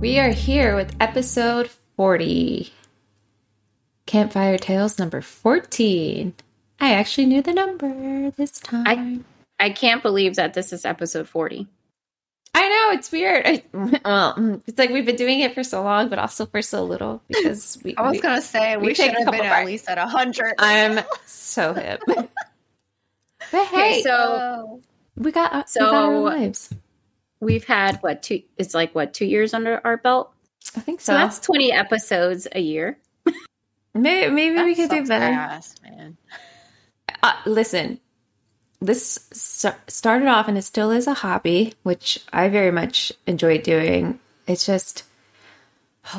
We are here with episode 40. Campfire Tales number 14. I actually knew the number this time. I I can't believe that this is episode 40. I know it's weird. I, well, mm, it's like we've been doing it for so long, but also for so little because we. I was we- gonna say we we, take should a have couple been at least at a hundred. I'm so hip. but Okay, hey, so Oh. we got so- we got our lives. We've had what two it's like what 2 years under our belt. I think So so. that's 20 episodes a year. maybe maybe we could do better. ass, man. Uh, listen, this started off and it still is a hobby, which I very much enjoy doing. It's just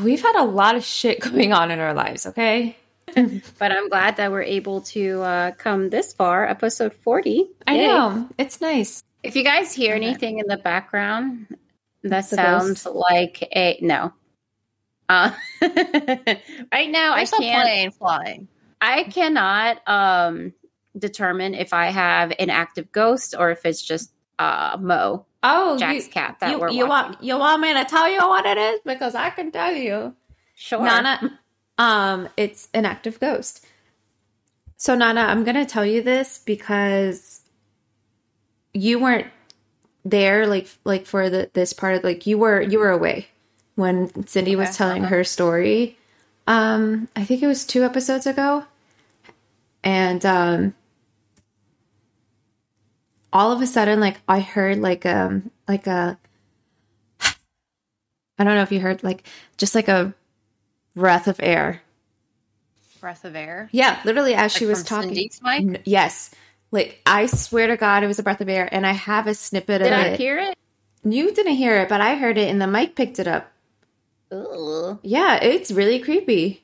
we've had a lot of shit going on in our lives. Okay, But I'm glad that we're able to uh, come this far, episode 40. I Yay. know it's nice. If you guys hear anything in the background that The sounds like a no. Uh, right now, There's I can't. plane flying. I cannot um, determine if I have an active ghost or if it's just uh, Mo, Oh, Jack's you, cat that you, we're you watching. want you want me to tell you what it is because I can tell you. Sure. Nana, um, it's an active ghost. So Nana, I'm gonna tell you this because you weren't there, like like for the this part of like you were you were away when Cindy was Okay, telling okay. her story. Um, I think it was two episodes ago, and um, all of a sudden, like I heard like um like a I don't know if you heard like just like a breath of air. Breath of air. Yeah, literally as she was talking. Cindy's mic? N- yes. Like I swear to God, it was a breath of air, and I have a snippet Did of I it. Did I hear it? you didn't hear it, but I heard it, and the mic picked it up. Ugh. Yeah, it's really creepy.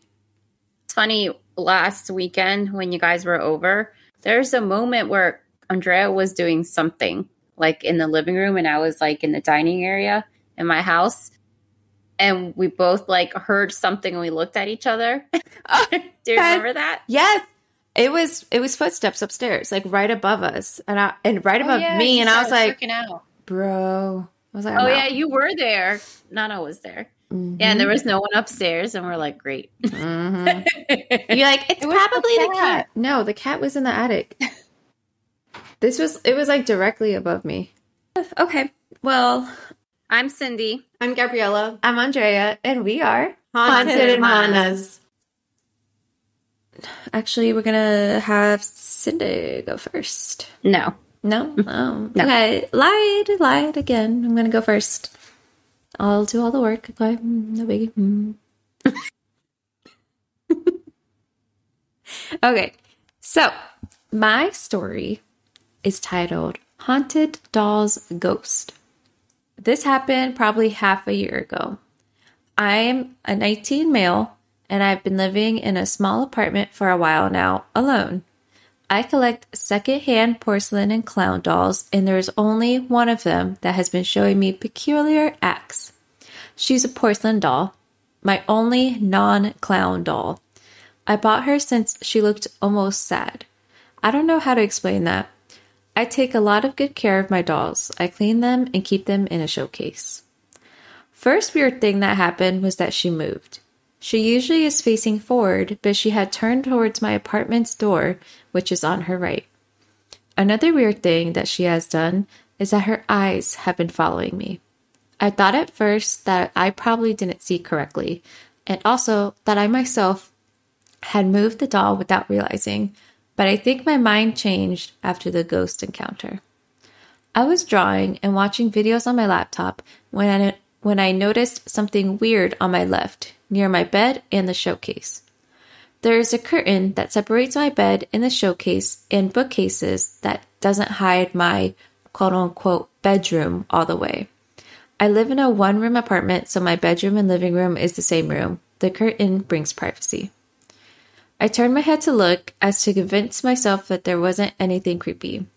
It's funny. Last weekend when you guys were over, there's a moment where Andrea was doing something like in the living room, and I was like in the dining area in my house, and we both like heard something, and we looked at each other. Do you remember that? Yes, it was. It was footsteps upstairs, like right above us, and I and right above Oh, yeah, me, and I was like, out. "Bro," I was like, Oh I'm yeah, you were there. Nana was there. Mhm. Yeah, and there was no one upstairs, and we're like, great. Mhm. You're like, it's It was the probably the cat. cat. No, the cat was in the attic. this was. It was like directly above me. Okay, well, I'm Cindy. I'm Gabriella. I'm Andrea, and we are Haunted Manas. Actually, we're gonna have Cindy go first. No, No, oh, No. okay. Lied, lied again. I'm gonna go first. I'll do all the work. Okay, no biggie. Mm. okay, so my story is titled "Haunted Doll's Ghost." This happened probably half a year ago. I'm a 19 male, and I've been living in a small apartment for a while now, alone. I collect secondhand porcelain and clown dolls, and there is only one of them that has been showing me peculiar acts. She's a porcelain doll, my only non clown doll. I bought her since she looked almost sad. I don't know how to explain that. I take a lot of good care of my dolls. I clean them and keep them in a showcase. First weird thing that happened was that she moved. She usually is facing forward, but she had turned towards my apartment's door, which is on her right. Another weird thing that she has done is that her eyes have been following me. I thought at first that I probably didn't see correctly, and also that I myself had moved the doll without realizing, but I think my mind changed after the ghost encounter. I was drawing and watching videos on my laptop when when I noticed something weird on my left, near my bed and the showcase. There is a curtain that separates my bed and the showcase and bookcases that doesn't hide my quote unquote bedroom all the way. I live in a one room apartment, so my bedroom and living room is the same room. The curtain brings privacy. I turned my head to look as to convince myself that there wasn't anything creepy.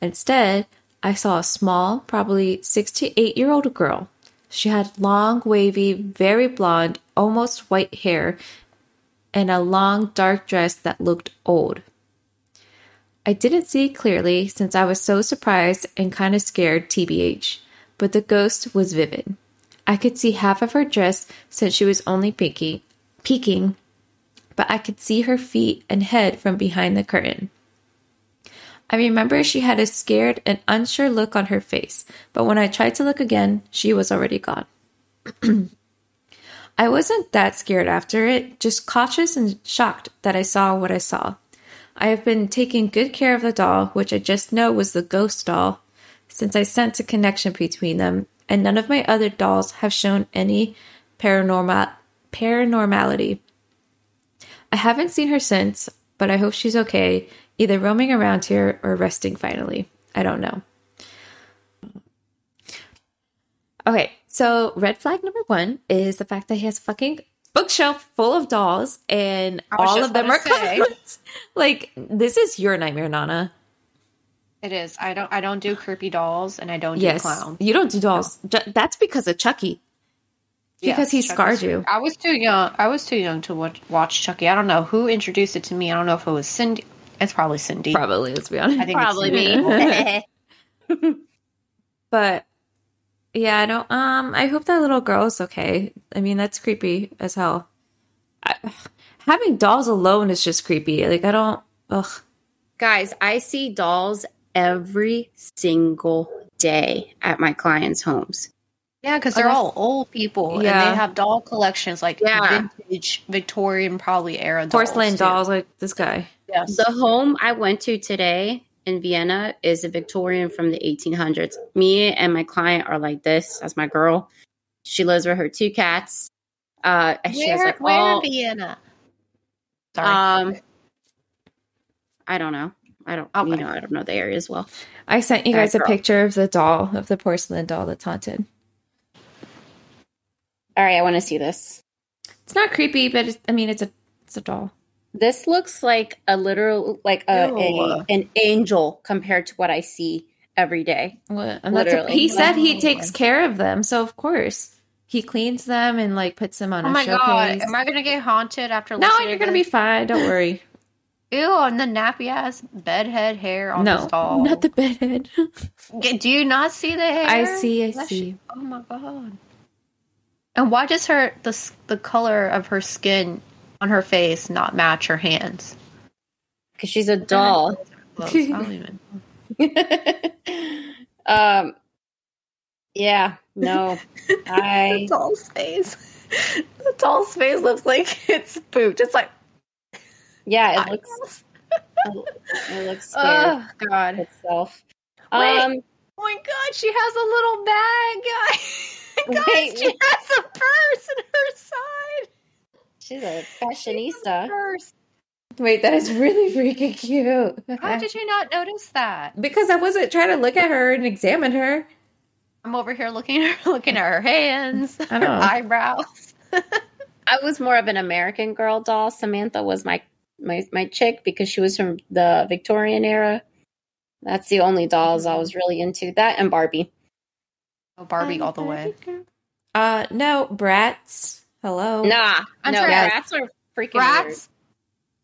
Instead, I saw a small, probably six to eight year old girl. She had long, wavy, very blonde, almost white hair and a long, dark dress that looked old. I didn't see clearly since I was so surprised and kind of scared, TBH, but the ghost was vivid. I could see half of her dress since she was only peeking, peeking, but I could see her feet and head from behind the curtain. I remember she had a scared and unsure look on her face, but when I tried to look again, she was already gone. I wasn't that scared after it, just cautious and shocked that I saw what I saw. I have been taking good care of the doll, which I just know was the ghost doll, since I sense a connection between them, and none of my other dolls have shown any paranormal paranormality. I haven't seen her since, but I hope she's okay, either roaming around here or resting finally. I don't know. Okay, so red flag number one is the fact that he has a fucking bookshelf full of dolls and all of them are clowns. like, this is your nightmare, Nana. It is. I don't. I don't do creepy dolls, and I don't Yes. do clowns. You don't do dolls. Ju- That's because of Chucky. Because he Chucky's scarred you. I was too young. I was too young to watch, watch Chucky. I don't know who introduced it to me. I don't know if it was Cindy. It's probably Cindy. Probably, let's be honest. I think Probably it's me. But yeah, I don't. Um, I hope that little girl is okay. I mean, that's creepy as hell. I, having dolls alone is just creepy. Like I don't. Ugh. Guys, I see dolls every single day at my clients' homes. Yeah, because they're all old people, and they have doll collections like Yeah. vintage Victorian, probably era dolls, Porcelain too. dolls like this guy. Yes. The home I went to today in Vienna is a Victorian from the 1800s. Me and my client are like this. That's my girl. She lives with her two cats. Uh, and she has Where, like where all, in Vienna? Sorry. um, I don't know. I don't, Okay. you know, I don't know the area as well. I sent you Bad guys a picture of the doll of the porcelain doll that's haunted. All right, I want to see this. It's not creepy, but it's, I mean, it's a it's a doll. This looks like a literal, like a, a an angel compared to what I see every day. What? And that's a, Literally. he said he takes care of them, so of course he cleans them and like puts them on oh a my showcase. god, am I gonna get haunted after? no, you're to gonna be fine. Don't worry. Ew, and the nappy ass bedhead hair on no, this doll. not the bedhead. Get- Do you not see the hair? I see. I That see. sh- oh my god. And why does her the the color of her skin on her face not match her hands? Because she's a doll. I don't even. um, yeah, no, The I doll's face. The doll's face looks like it's spooked. It's like yeah, it looks it looks scared oh god. itself. Wait. Um, Oh my god, she has a little bag, guys. Wait, she wait. has a purse in her side. She's a fashionista. has a. Wait, that is really freaking cute. How did you not notice that? because I wasn't trying to look at her and examine her. I'm over here looking at her, looking at her hands, I her eyebrows. I was more of an American Girl doll. Samantha was my my my chick because she was from the Victorian era. That's the only dolls I was really into. That and Barbie. Oh, Barbie all the way. Uh, no, Bratz. Hello. Nah, I'm no, sorry. Bratz are freaking weird.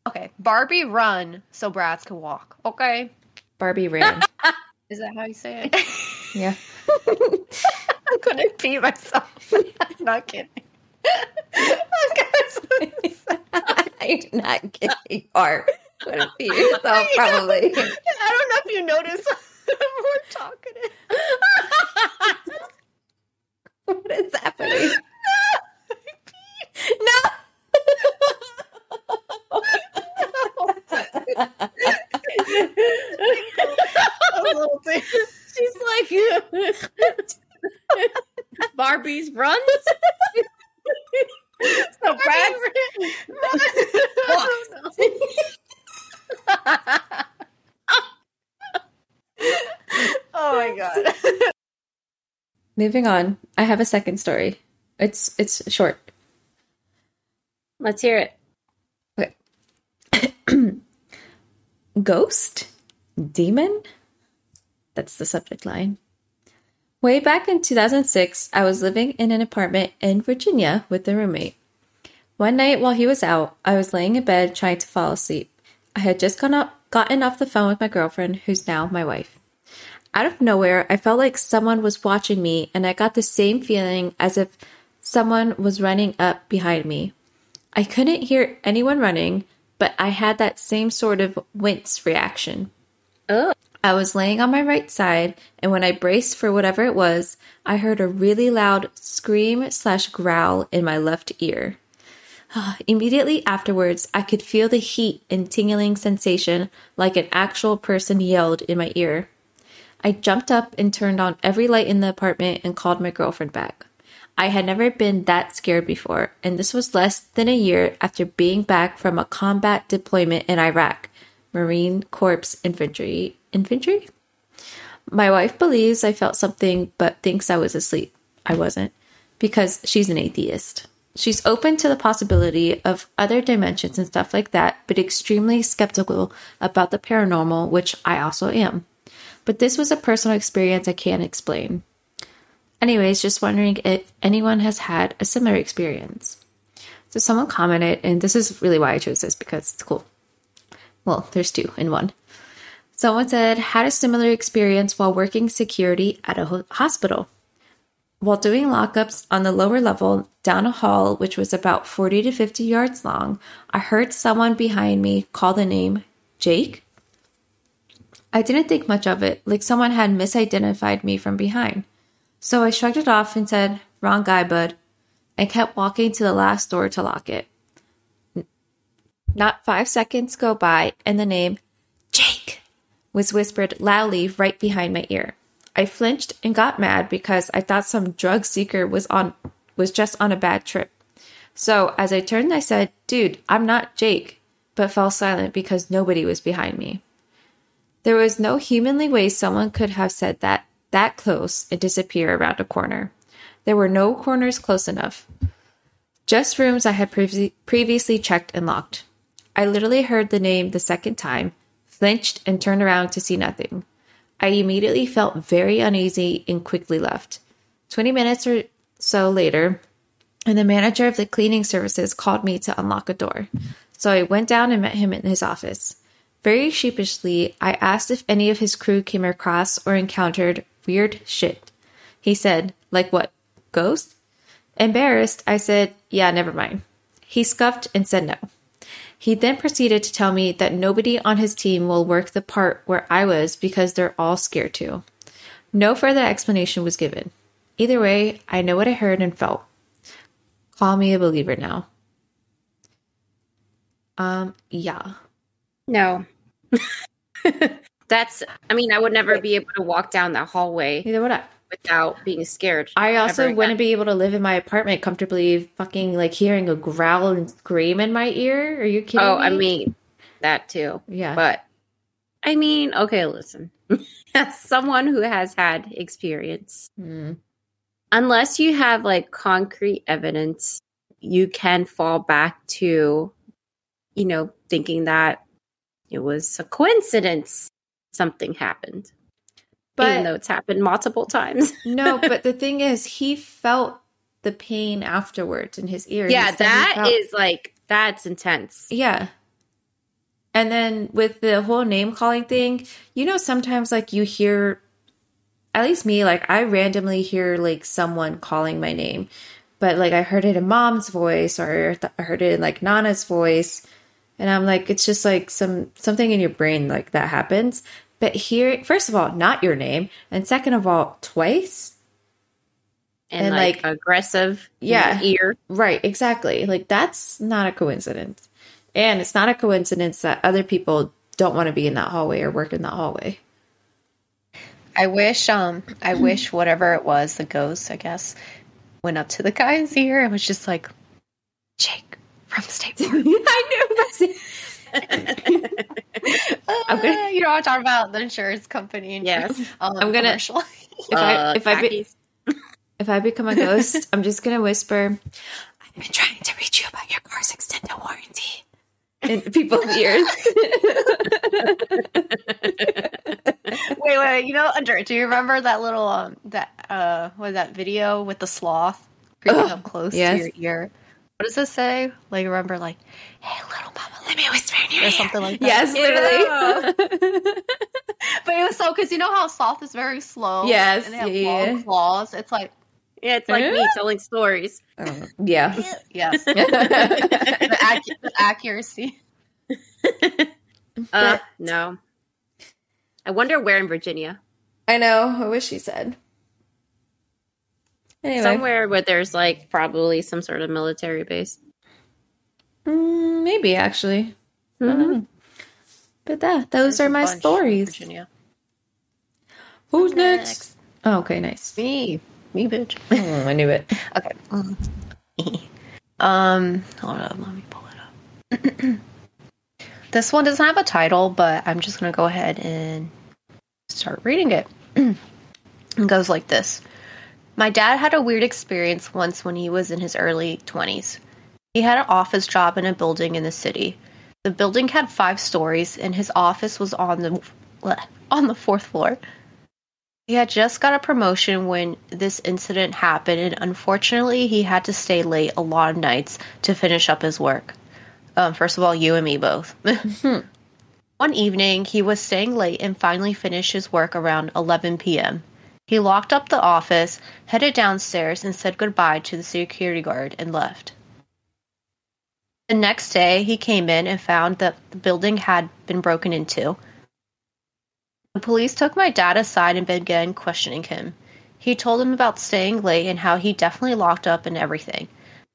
Okay, Barbie run so Bratz can walk. Okay, Barbie ran. is that how you say it? yeah. I couldn't pee myself. I'm not kidding. I'm not kidding. You are. Gonna be yourself, probably. I don't know if you notice. We're talking. what is happening? No. A. She's like Barbie's runs. So Bratz. oh my god. Moving on. I have a second story. It's it's short. Let's hear it. Okay. Ghost? Demon? That's the subject line. Way back in 2006, I was living in an apartment in Virginia with a roommate. One night while he was out, I was laying in bed trying to fall asleep. I had just gone up, gotten off the phone with my girlfriend, who's now my wife. Out of nowhere, I felt like someone was watching me, and I got the same feeling as if someone was running up behind me. I couldn't hear anyone running, but I had that same sort of wince reaction. Ugh. I was laying on my right side, and when I braced for whatever it was, I heard a really loud scream slash growl in my left ear. Ah, immediately afterwards, I could feel the heat and tingling sensation like an actual person yelled in my ear. I jumped up and turned on every light in the apartment and called my girlfriend back. I had never been that scared before, and this was less than a year after being back from a combat deployment in Iraq, Marine Corps Infantry. Infantry? My wife believes I felt something but thinks I was asleep. I wasn't, because she's an atheist. She's open to the possibility of other dimensions and stuff like that, but extremely skeptical about the paranormal, which I also am. But this was a personal experience I can't explain. Anyways, just wondering if anyone has had a similar experience. So someone commented, and this is really why I chose this because it's cool. Well, there's two in one. Someone said, had a similar experience while working security at a hospital. While doing lockups on the lower level down a hall, which was about 40 to 50 yards long, I heard someone behind me call the name Jake. I didn't think much of it, like someone had misidentified me from behind. So I shrugged it off and said, Wrong guy, bud, and kept walking to the last door to lock it. Not five seconds go by, and the name Jake was whispered loudly right behind my ear. I flinched and got mad because I thought some drug seeker was on was just on a bad trip. So as I turned, I said, "Dude, I'm not Jake," but fell silent because nobody was behind me. There was no humanly way someone could have said that that close and disappear around a corner. There were no corners close enough. Just rooms I had previ- previously checked and locked. I literally heard the name the second time, flinched, and turned around to see nothing. I immediately felt very uneasy and quickly left. 20 minutes or so later, and the manager of the cleaning services called me to unlock a door. So I went down and met him in his office. Very sheepishly, I asked if any of his crew came across or encountered weird shit. He said, Like what? Ghost? Embarrassed, I said, Yeah, never mind. He scuffed and said no. He then proceeded to tell me that nobody on his team will work the part where I was because they're all scared to. No further explanation was given. Either way, I know what I heard and felt. Call me a believer now. Um, yeah. No. That's, I mean, I would never be able to walk down that hallway Neither would I. without being scared. I also wouldn't be able to live in my apartment comfortably fucking like hearing a growl and scream in my ear. Are you kidding Oh, me? I mean, that too. yeah. But I mean, okay, listen. As someone who has had experience, Mm. unless you have like concrete evidence, you can fall back to, you know, thinking that it was a coincidence something happened. even though But it's happened multiple times. no, but the thing is, he felt the pain afterwards in his ear. He yeah, that felt- is like that's intense. Yeah. And then with the whole name calling thing, you know, sometimes like you hear, at least me, like I randomly hear like someone calling my name, but like I heard it in mom's voice or I heard it in like Nana's voice. And I'm like, it's just like some something in your brain like that happens. But here, first of all, not your name, and second of all, twice. And, And, like, like- aggressive Yeah. your ear. Right, exactly. Like that's not a coincidence. And it's not a coincidence that other people don't want to be in that hallway or work in that hallway. I wish, um, I wish whatever it was, the ghost, I guess, went up to the guy's ear and was just like, Jake from State Farm. I knew. Uh, gonna- you know what I'm talking about? The insurance company. And Yes. um, I'm gonna- commercial. If I Uh, if I be, if I become a ghost, I'm just gonna whisper. I've been trying to reach you about your car's extended warranty in people's ears. wait, wait, wait. You know, under, do you remember that little um that uh what is that video with the sloth creeping Ugh, up close yes. to your ear? What does it say? Like remember, like, hey, little mama, Let me whisper in your or something like that. Yes, literally. but it was so because you know how sloth is very slow. Yes, and they have yeah, long yeah. claws. It's like Yeah, it's like me telling stories. Uh, yeah. yes, the, accu- the accuracy. Uh, no. I wonder where in Virginia. I know. I wish she said. Anyway, Somewhere where there's like probably some sort of military base. Mm, maybe actually. Mhm. know. But that those There's are my stories. Virginia. Who's Next. next? Oh, okay, nice. Me, me, bitch. Mm, I knew it. Okay. um, hold up. Let me pull it up. this one doesn't have a title, but I'm just gonna go ahead and start reading it. it goes like this. My dad had a weird experience once when he was in his early 20s. He had an office job in a building in the city. The building had five stories, and his office was on the bleh, on the fourth floor. He had just got a promotion when this incident happened, and unfortunately, he had to stay late a lot of nights to finish up his work. Um, first of all, you and me both. One evening, he was staying late and finally finished his work around 11 p.m. He locked up the office, headed downstairs, and said goodbye to the security guard and left. The next day, he came in and found that the building had been broken into. The police took my dad aside and began questioning him. He told them about staying late and how he definitely locked up and everything.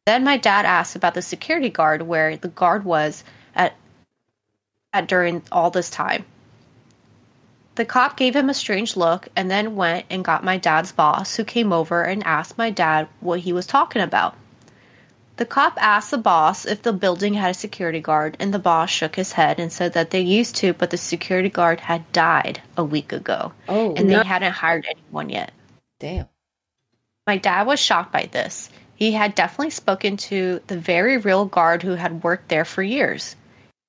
Then my dad asked about the security guard where the guard was at, at during all this time. The cop gave him a strange look and then went and got my dad's boss, who came over and asked my dad what he was talking about. The cop asked the boss if the building had a security guard, and the boss shook his head and said that they used to, but the security guard had died a week ago, Oh, and no. they hadn't hired anyone yet. damn. My dad was shocked by this. He had definitely spoken to the very real guard who had worked there for years.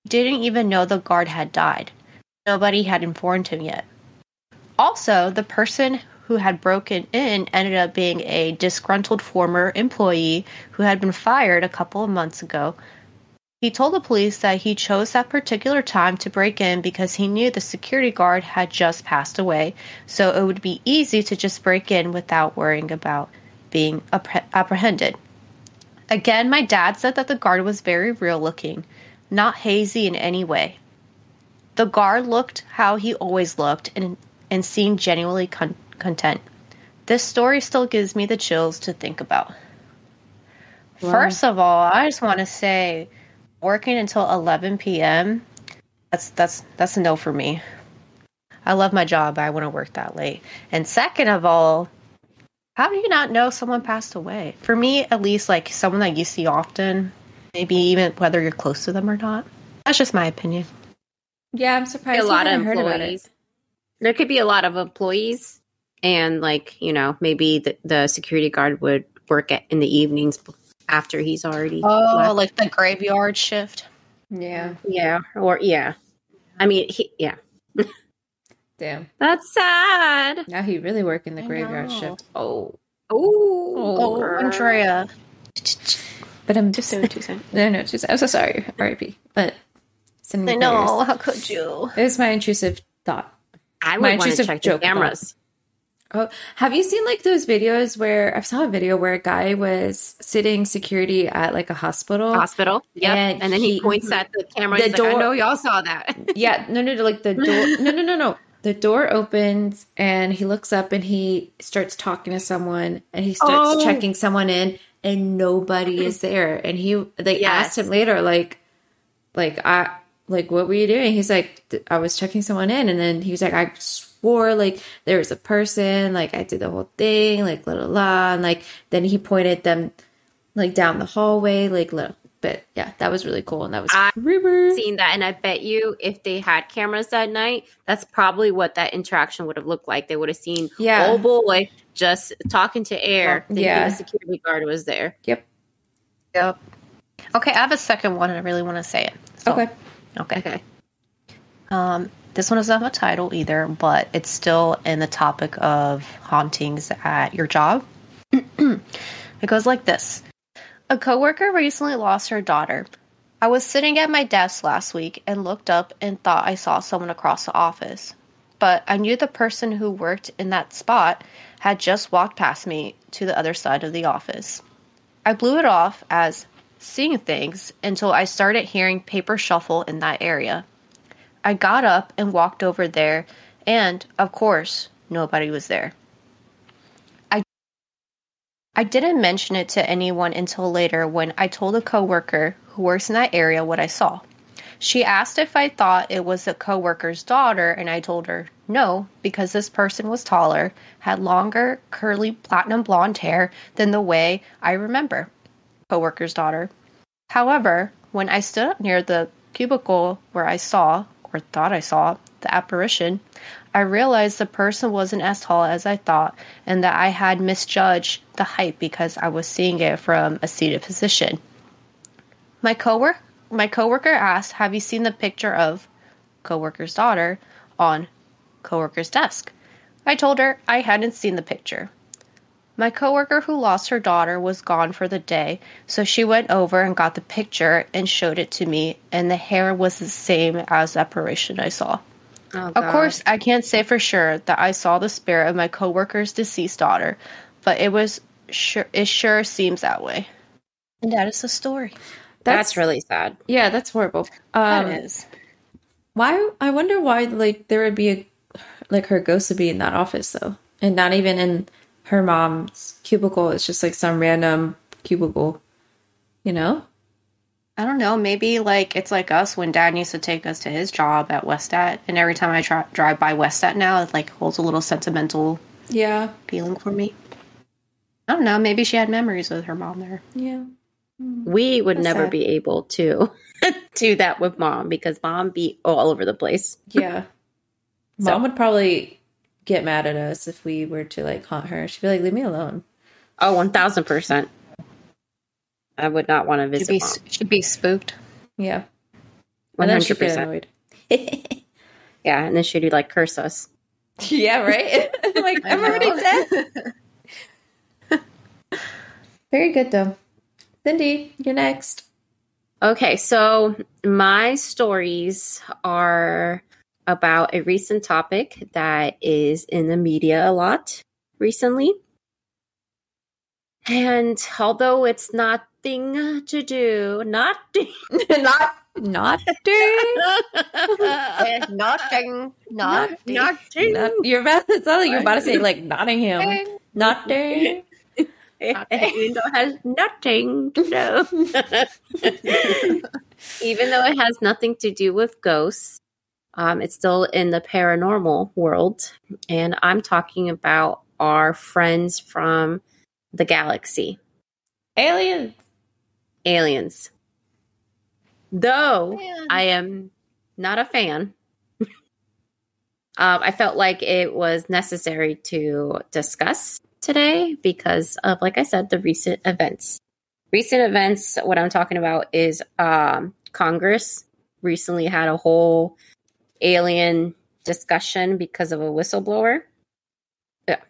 He didn't even know the guard had died. Nobody had informed him yet. Also, the person who had broken in ended up being a disgruntled former employee who had been fired a couple of months ago. He told the police that he chose that particular time to break in because he knew the security guard had just passed away, so it would be easy to just break in without worrying about being appre- apprehended. Again, my dad said that the guard was very real looking, not hazy in any way. The guard looked how he always looked and, and seemed genuinely con- content. This story still gives me the chills to think about. Wow. First of all, I just want to say working until 11 p.m. That's that's that's a no for me. I love my job, but I wouldn't work that late. And second of all, how do you not know someone passed away? For me, at least, like someone that you see often, maybe even whether you're close to them or not. That's just my opinion. Yeah, I'm a surprised. you lot of heard about it. employees. There could be a lot of employees, and like you know, maybe the, the security guard would work at, in the evenings after he's already. Oh, left. like the graveyard shift. Yeah, yeah, or yeah. I mean, he, yeah, damn. that's sad. Now he really working the I graveyard know. shift. Oh, Ooh, Oh, oh, oh Andrea. but I'm Too soon, too soon. No, no, too soon. I'm so sorry, R.I.P. But sending I know. prayers. How could you? It was my intrusive thought. I My would want to intrusive check the joke about- cameras. Oh, have you seen like those videos where I saw a video where a guy was sitting security at like a hospital? Hospital, yeah. And And, then he, he- points at the camera. The he's like, I know y'all saw that. Yeah, no, no, no, like the door. No, no, no, no. The door opens and he looks up and he starts talking to someone and he starts Oh. checking someone in and nobody is there. And he they Yes. asked him later, like, like I like what were you doing? He's like, I was checking someone in, and then he was like, I swore like there was a person, like I did the whole thing, like la la la, and like then he pointed them like down the hallway, like little. But yeah, that was really cool, and that was I've seen that, and I bet you if they had cameras that night, that's probably what that interaction would have looked like. They would have seen Yeah. old boy just talking to air. thinking Yeah. the security guard was there. Yep. Yep. Okay, I have a second one and I really want to say it. So- Okay. Okay. Okay, Um, this one doesn't have a title either, but it's still in the topic of hauntings at your job. it goes like this A coworker recently lost her daughter. I was sitting at my desk last week and looked up and thought I saw someone across the office. but I knew the person who worked in that spot had just walked past me to the other side of the office. I blew it off as seeing things until I started hearing paper shuffle in that area. I got up and walked over there, and of course, nobody was there. I I didn't mention it to anyone until later when I told a coworker who works in that area what I saw. She asked if I thought it was a coworker's daughter, and I told her no, because this person was taller, had longer, curly, platinum blonde hair than the way I remember. Coworker's daughter. However, when I stood up near the cubicle where I saw, or thought I saw, the apparition, I realized the person wasn't as tall as I thought, and that I had misjudged the height because I was seeing it from a seated position. My coworker my coworker asked, "Have you seen the picture of coworker's daughter on coworker's desk?" I told her I hadn't seen the picture. My coworker who lost her daughter was gone for the day, so she went over and got the picture and showed it to me, and the hair was the same as the apparition I saw. Oh, Of course, I can't say for sure that I saw the spirit of my coworker's deceased daughter, but it was sure it sure seems that way. And that is the story. that's, really sad. yeah, that's horrible. Um, that is. Why? I wonder why like there would be a like her ghost would be in that office though, and not even in her mom's cubicle. It's just like some random cubicle, you know? I don't know. Maybe like it's like us when Dad used to take us to his job at Westat, and every time I try, drive by Westat now, it like holds a little sentimental Yeah, feeling for me. I don't know. Maybe she had memories with her mom there. yeah. Mm. We would That's never sad. be able to do that with mom because mom be all over the place. Yeah. So- Mom would probably get mad at us if we were to like haunt her. She'd be like, "Leave me alone." Oh, one thousand percent. I would not want to She'd visit be mom. she'd be spooked. Yeah, One and then hundred she'd get percent. annoyed. Yeah, and then she'd like curse us. yeah, right. I'm like, I'm already dead. Very good though. Cindy, you're next. Okay, so my stories are about a recent topic that is in the media a lot recently. And although it's nothing to do, nothing, not not ding. nothing, not nothing, Not, you're about to sound like you're about to say like Nottingham. Not though it has nothing to do. even though it has nothing to do with ghosts, um, it's still in the paranormal world. And I'm talking about our friends from the galaxy, Aliens. aliens. Though I am not a fan, um, I felt like it was necessary to discuss today because of, like I said, the recent events. Recent events, what I'm talking about is um, Congress recently had a whole alien discussion because of a whistleblower. Yeah.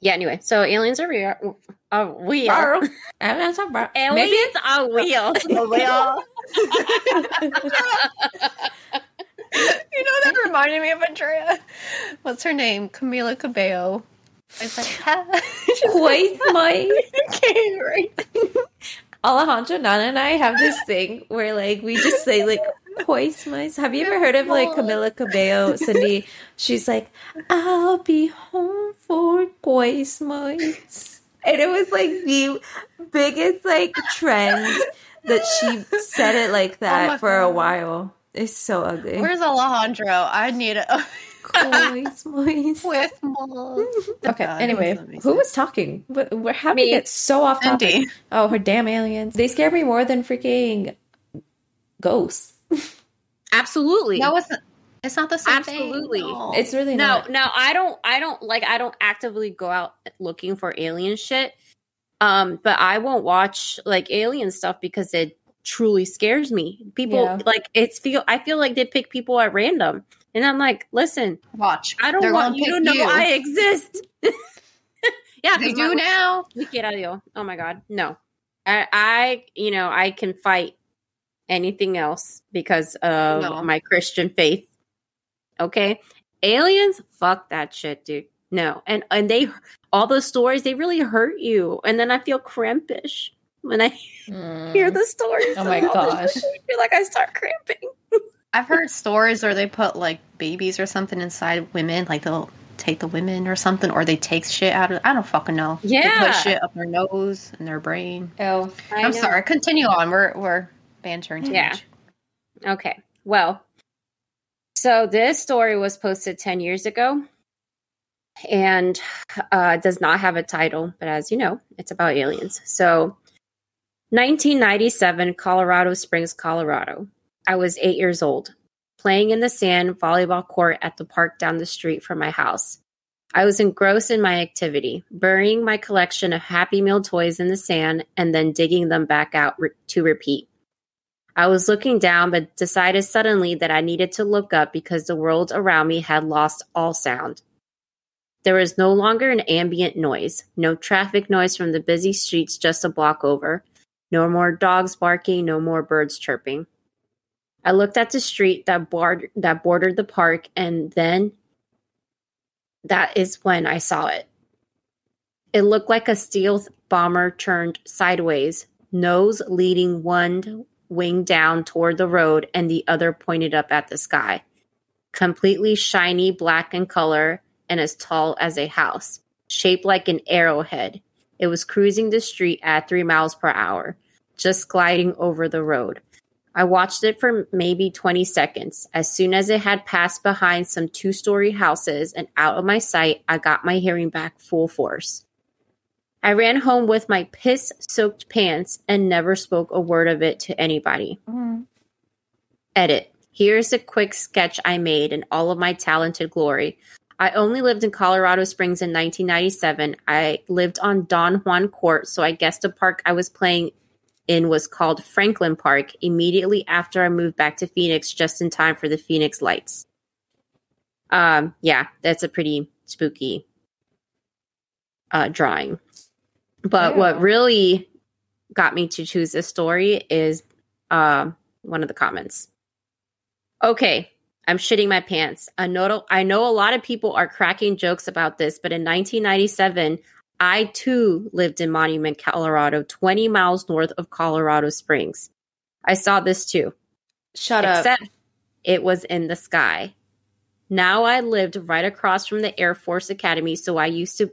Yeah, anyway, so aliens are real. Are real. Barb. I'm not talking about Aliens are real. real. You know that reminded me of Andrea. What's her name? Camila Cabello. It's like, ha. Quite my okay, right. Alejandro, Nana, and I have this thing where like we just say like Christmas. Have you ever heard of like Camila Cabello, Cindy? She's like, I'll be home for Christmas. And it was like the biggest like trend that she said it like oh that my for a while. It's so ugly. Where's Alejandro? I need a Christmas. with mom. Okay. God, Anyway, who was talking? We're How did we so off topic? Cindy. Oh, her damn aliens! They scare me more than freaking ghosts. Absolutely. No, it's not. It's not the same Absolutely. thing. No. It's really no, not. no, I don't I don't like I don't actively go out looking for alien shit. Um, but I won't watch like alien stuff because it truly scares me. People Yeah. like it's feel I feel like they pick people at random. And I'm like, listen, watch. I don't They're want gonna you to know you. I exist. yeah, They 'cause do my- now. we get out of here. Oh my god, no. I, I, you know, I can fight anything else because of No. my Christian faith. Okay, aliens, fuck that shit, dude. No, and and they all those stories they really hurt you, and then I feel crampish when I Mm. hear the stories. Oh my of gosh. shit. I feel like I start cramping. I've heard stories where they put like babies or something inside women, like they'll take the women or something, or they take shit out of. I don't fucking know. They Yeah. put shit up their nose and their brain. Oh, I I'm know. sorry. Continue on. We're we're bantering too Yeah. much. Okay. Well, so this story was posted 10 years ago and uh, does not have a title, but as you know, it's about aliens. So, 1997, Colorado Springs, Colorado. I was eight years old, playing in the sand volleyball court at the park down the street from my house. I was engrossed in my activity, burying my collection of Happy Meal toys in the sand and then digging them back out re- to repeat. I was looking down, but decided suddenly that I needed to look up because the world around me had lost all sound. There was no longer an ambient noise, no traffic noise from the busy streets just a block over, no more dogs barking, no more birds chirping. I looked at the street that, bord- that bordered the park, and then that is when I saw it. It looked like a steel bomber turned sideways, nose leading one wing down toward the road and the other pointed up at the sky. Completely shiny black in color and as tall as a house, shaped like an arrowhead. It was cruising the street at three miles per hour, just gliding over the road. I watched it for maybe 20 seconds. As soon as it had passed behind some two story houses and out of my sight, I got my hearing back full force. I ran home with my piss soaked pants and never spoke a word of it to anybody. Mm. Edit. Here's a quick sketch I made in all of my talented glory. I only lived in Colorado Springs in 1997. I lived on Don Juan Court, so I guess the park I was playing in was called Franklin Park immediately after I moved back to Phoenix just in time for the Phoenix Lights. Um, yeah, that's a pretty spooky uh, drawing. But Yeah. what really got me to choose this story is um, one of the comments. Okay, I'm shitting my pants. I know, I know a lot of people are cracking jokes about this, but in 1997, I too lived in Monument, Colorado, 20 miles north of Colorado Springs. I saw this too, shut up. except it was in the sky. Now I lived right across from the Air Force Academy, so I used to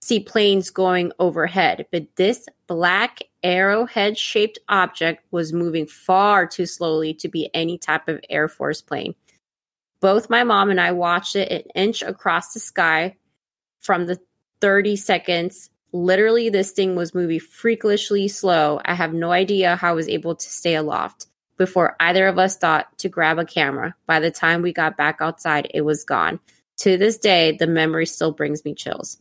see planes going overhead, but this black arrowhead shaped object was moving far too slowly to be any type of Air Force plane. Both my mom and I watched it an inch across the sky from the 30 seconds. Literally, this thing was moving freakishly slow. I have no idea how I was able to stay aloft before either of us thought to grab a camera. By the time we got back outside, it was gone. To this day, the memory still brings me chills.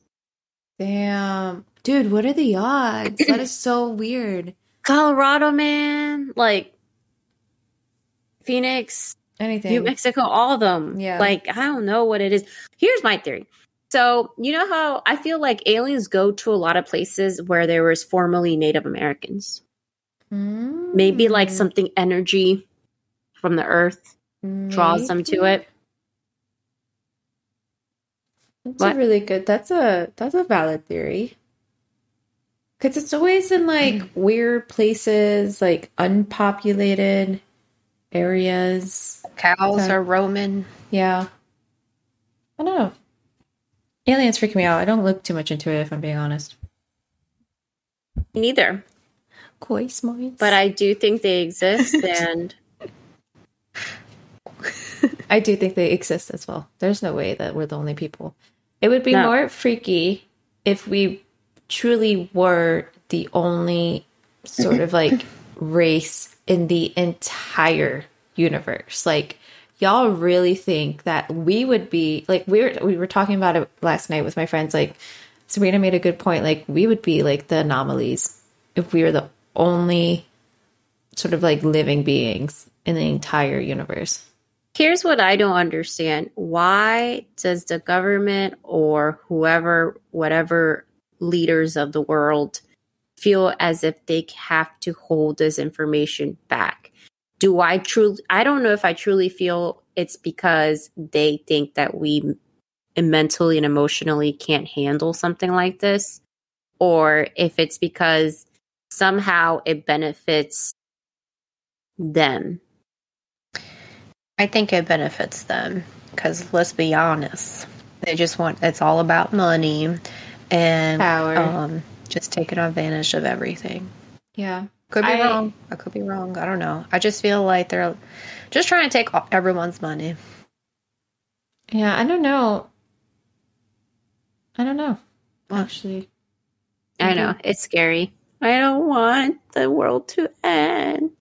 Damn. Dude, what are the odds? that is so weird. Colorado, man. Like Phoenix, Anything. New Mexico, all of them. Yeah. Like, I don't know what it is. Here's my theory. So, you know how I feel like aliens go to a lot of places where there was formerly Native Americans? Maybe like Mm. something energy from the earth draws them to it. That's What? a really good. That's a that's a valid theory. Because it's always in like mm. weird places, like unpopulated areas. Cows Okay. are roaming. Yeah. I don't know. Aliens freak me out. I don't look too much into it if I'm being honest. Neither. Koi smiles. But I do think they exist and I do think they exist as well. There's no way that we're the only people. It would be No. more freaky if we truly were the only sort of like race in the entire universe. Like y'all really think that we would be like we were we were talking about it last night with my friends like Sabrina made a good point like we would be like the anomalies if we were the only sort of like living beings in the entire universe. Here's what I don't understand. Why does the government or whoever, whatever leaders of the world feel as if they have to hold this information back? do I truly, I don't know if I truly feel it's because they think that we mentally and emotionally can't handle something like this, or if it's because somehow it benefits them. I think it benefits them because let's be honest, they just want it's all about money and Power. um, just taking advantage of everything. Yeah. Could be I- wrong. I could be wrong. I don't know. I just feel like they're just trying to take everyone's money. Yeah, I don't know. I don't know. What? Actually. I know, it's scary. I don't want the world to end.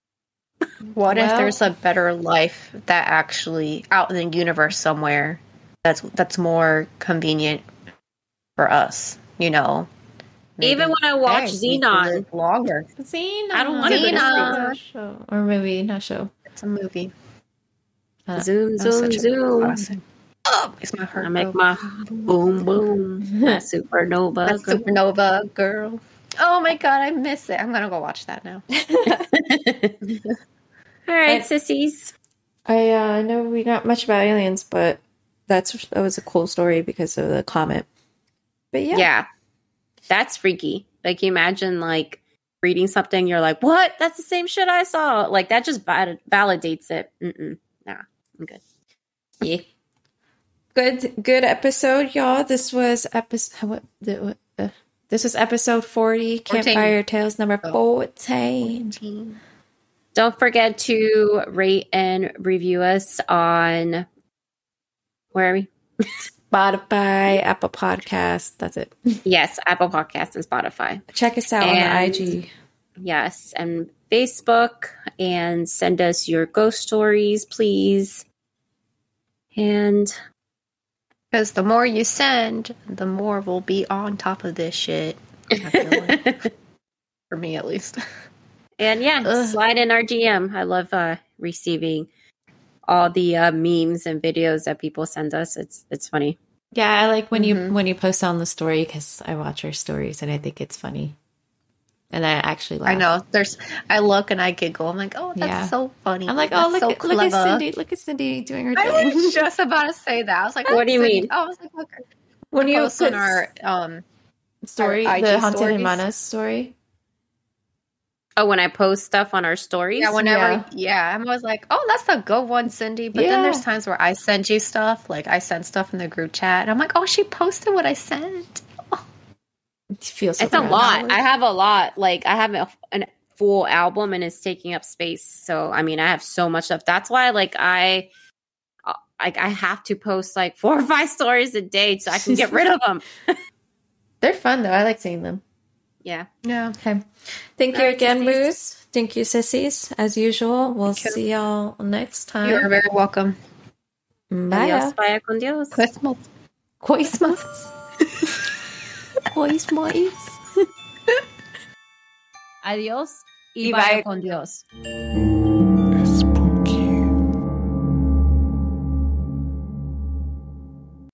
What if there's a better life that actually out in the universe somewhere that's that's more convenient for us? You know, Even when I watch Hey, Zenon, longer. Zenon. I don't wanna go to Zenon. sleep. Show. Or maybe not show. It's a movie. Uh, zoom, zoom, zoom. classic. Oh, makes my heart I make go. my boom, boom. That supernova. That's Supernova girl. Oh my god, I miss it. I'm gonna go watch that now. All right, I- sissies. I uh, know we not much about aliens, but that's that was a cool story because of the comment. But yeah, Yeah. That's freaky. Like, you imagine, like, reading something, you're like, what? That's the same shit I saw. Like, that just val- validates it. Mm-mm. Nah, I'm good. yeah. Good, good episode, y'all. This was episode. What, what, uh, this was episode forty. 14. Campfire Tales number Oh. fourteen. Don't forget to rate and review us on where are we? Spotify, Apple Podcast. That's it. Yes, Apple Podcasts and Spotify. Check us out And- on the IG. Yes, and Facebook, and send us your ghost stories, please. And Because the more you send, the more we'll be on top of this shit. I feel like. For me, at least. and yeah, Ugh. slide in our DM. I love uh, receiving all the uh, memes and videos that people send us. It's it's funny. Yeah, I like when you Mhm. when you post on the story because I watch our stories and I think it's funny, and I actually laugh. I know. There's. I look and I giggle. I'm like, oh, that's Yeah. so funny. I'm like, That's oh look, so at, look at. Cindy, look at Cindy doing her I thing. was just about to say that. I was like, What do you Cindy- mean? I was like, look, when you post on our um. story, our the haunted stories. Hermanas story. Oh, when I post stuff on our stories, Yeah, whenever, Yeah. yeah. I'm always like, oh, that's a good one, Cindy. But Yeah. then there's times where I send you stuff, like I send stuff in the group chat, and I'm like, oh, she posted what I sent. It feels so it's a lot. I have a lot. Like I have a, an full album and it's taking up space. So I mean, I have so much stuff. That's why, like, I. uh, Like I have to post like four or five stories a day so I can get rid of them. They're fun though. I like seeing them. Yeah. Yeah. Okay, thank you All right, again, sissies. Boos. Thank you, sissies. As usual, we'll Thank see y'all next time. You are very welcome. Bye. Adios, vaya con Dios. Christmas. Christmas. Christmas. Adiós Y y vaya vaya con Dios.